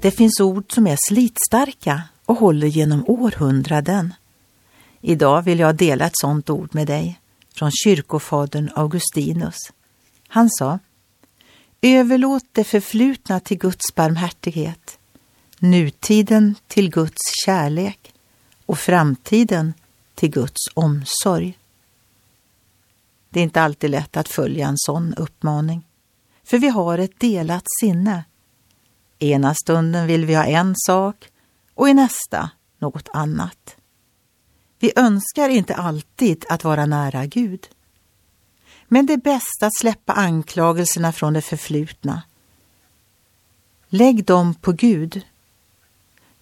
Det finns ord som är slitstarka och håller genom århundraden. Idag vill jag dela ett sådant ord med dig från kyrkofadern Augustinus. Han sa Överlåt det förflutna till Guds barmhärtighet, nutiden till Guds kärlek och framtiden till Guds omsorg. Det är inte alltid lätt att följa en sån uppmaning, för vi har ett delat sinne. Ena stunden vill vi ha en sak och i nästa något annat. Vi önskar inte alltid att vara nära Gud. Men det är bäst att släppa anklagelserna från det förflutna. Lägg dem på Gud.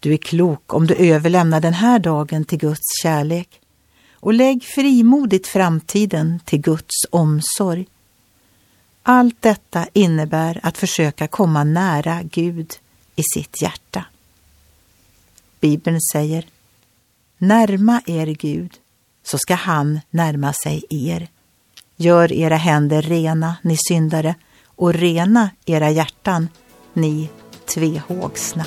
Du är klok om du överlämnar den här dagen till Guds kärlek och lägg frimodigt framtiden till Guds omsorg. Allt detta innebär att försöka komma nära Gud i sitt hjärta. Bibeln säger Närma er Gud, så ska han närma sig er. Gör era händer rena, ni syndare, och rena era hjärtan, ni tvehågsna.